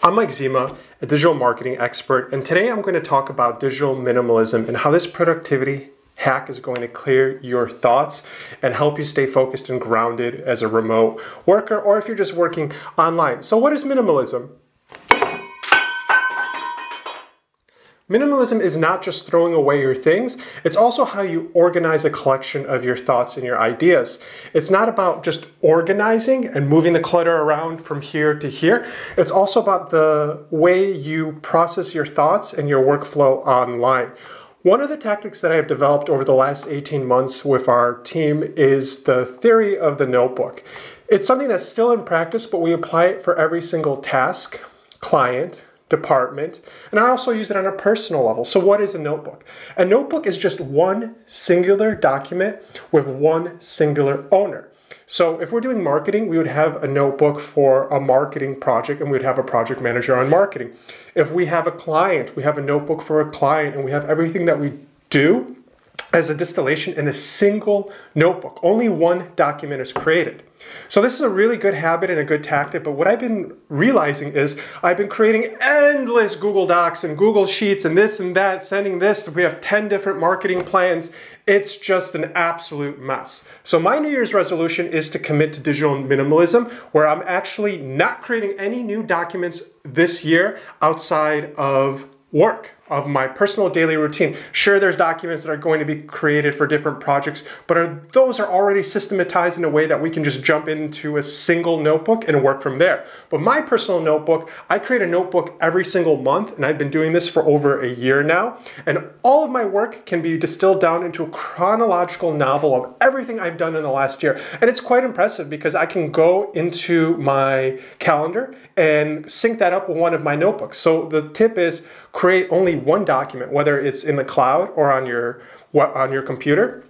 I'm Mike Zima, a digital marketing expert, and today I'm going to talk about digital minimalism and how this productivity hack is going to clear your thoughts and help you stay focused and grounded as a remote worker or if you're just working online. So, what is minimalism? Minimalism is not just throwing away your things, it's also how you organize a collection of your thoughts and your ideas. It's not about just organizing and moving the clutter around from here to here. It's also about the way you process your thoughts and your workflow online. One of the tactics that I have developed over the last 18 months with our team is the theory of the notebook. It's something that's still in practice, but we apply it for every single task, client, department. And I also use it on a personal level. So, what is a notebook? A notebook is just one singular document with one singular owner. So, if we're doing marketing, we would have a notebook for a marketing project and we would have a project manager on marketing. If we have a client, we have a notebook for a client and we have everything that we do as a distillation in a single notebook. Only one document is created. So this is a really good habit and a good tactic, but what I've been realizing is I've been creating endless Google Docs and Google Sheets and this and that, sending this. We have 10 different marketing plans. It's just an absolute mess. So my New Year's resolution is to commit to digital minimalism where I'm actually not creating any new documents this year outside of work of my personal daily routine. Sure, there's documents that are going to be created for different projects, but are those are already systematized in a way that we can just jump into a single notebook and work from there. But my personal notebook, I create a notebook every single month, and I've been doing this for over a year now. And all of my work can be distilled down into a chronological novel of everything I've done in the last year. And it's quite impressive because I can go into my calendar and sync that up with one of my notebooks. So the tip is create only one document, whether it's in the cloud or on your on your computer,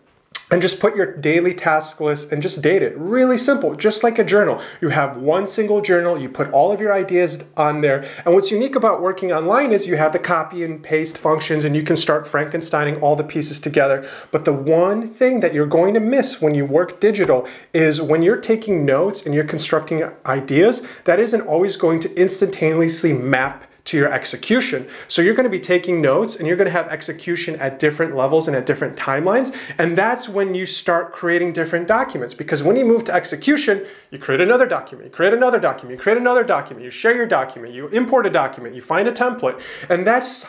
and just put your daily task list and just date it. Really simple, just like a journal. You have one single journal, you put all of your ideas on there. And what's unique about working online is you have the copy and paste functions and you can start Frankensteining all the pieces together. But the one thing that you're going to miss when you work digital is when you're taking notes and you're constructing ideas, that isn't always going to instantaneously map to your execution. So you're going to be taking notes and you're going to have execution at different levels and at different timelines. And that's when you start creating different documents. Because when you move to execution, you create another document, you create another document, you create another document, you share your document, you import a document, you find a template. And that's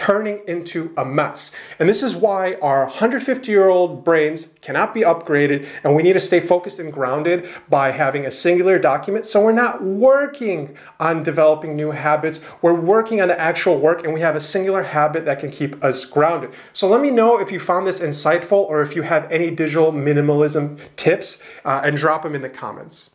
turning into a mess. And this is why our 150 year old brains cannot be upgraded, and we need to stay focused and grounded by having a singular document. So we're not working on developing new habits, we're working on the actual work, and we have a singular habit that can keep us grounded. So let me know if you found this insightful or if you have any digital minimalism tips, uh, and drop them in the comments.